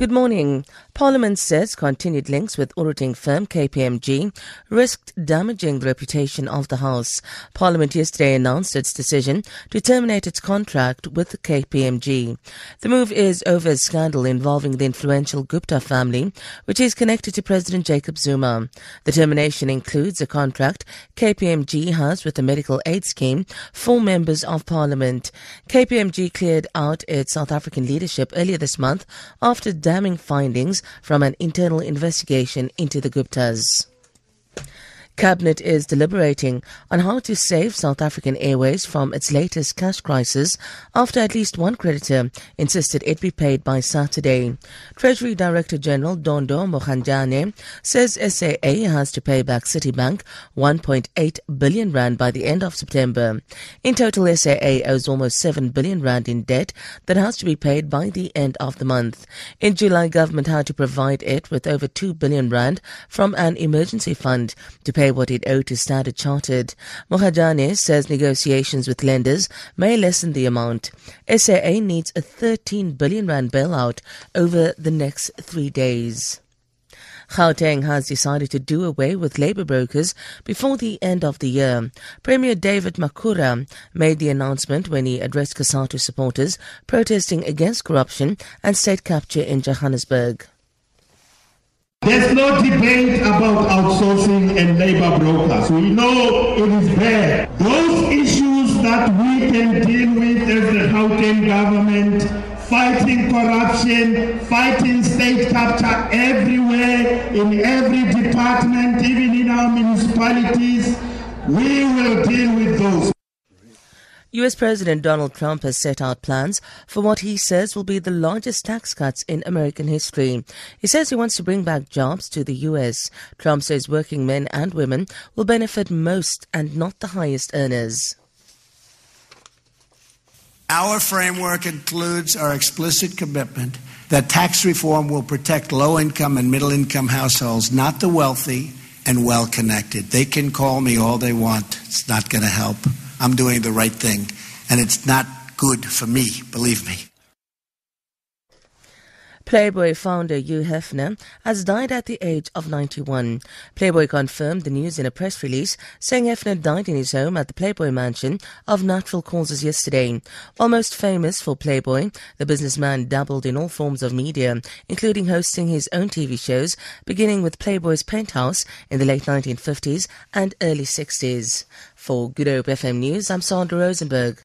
Good morning. Parliament says continued links with auditing firm KPMG risked damaging the reputation of the House. Parliament yesterday announced its decision to terminate its contract with KPMG. The move is over a scandal involving the influential Gupta family, which is connected to President Jacob Zuma. The termination includes a contract KPMG has with the medical aid scheme for members of Parliament. KPMG cleared out its South African leadership earlier this month after damning findings from an internal investigation into the Guptas. Cabinet is deliberating on how to save South African Airways from its latest cash crisis after at least one creditor insisted it be paid by Saturday. Treasury Director General Dondo Mogajane says SAA has to pay back Citibank 1.8 billion rand by the end of September. In total, SAA owes almost 7 billion rand in debt that has to be paid by the end of the month. In July, government had to provide it with over 2 billion rand from an emergency fund to pay what it owed to Standard Chartered. Mogajane says negotiations with lenders may lessen the amount. SAA needs a 13 billion rand bailout over the next three days. Gauteng has decided to do away with labour brokers before the end of the year. Premier David Makhura made the announcement when he addressed COSATU supporters protesting against corruption and state capture in Johannesburg. There's no debate about outsourcing and labor brokers. We know it is there. Those issues that we can deal with as the Gauteng government, fighting corruption, fighting state capture everywhere, in every department, even in our municipalities, we will deal with those. US President Donald Trump has set out plans for what he says will be the largest tax cuts in American history. He says he wants to bring back jobs to the US. Trump says working men and women will benefit most and not the highest earners. Our framework includes our explicit commitment that tax reform will protect low income and middle income households, not the wealthy and well connected. They can call me all they want, it's not going to help. I'm doing the right thing. And it's not good for me, believe me. Playboy founder Hugh Hefner has died at the age of 91. Playboy confirmed the news in a press release, saying Hefner died in his home at the Playboy mansion of natural causes yesterday. While most famous for Playboy, the businessman dabbled in all forms of media, including hosting his own TV shows, beginning with Playboy's Penthouse in the late 1950s and early 60s. For Good Hope FM News, I'm Sandra Rosenberg.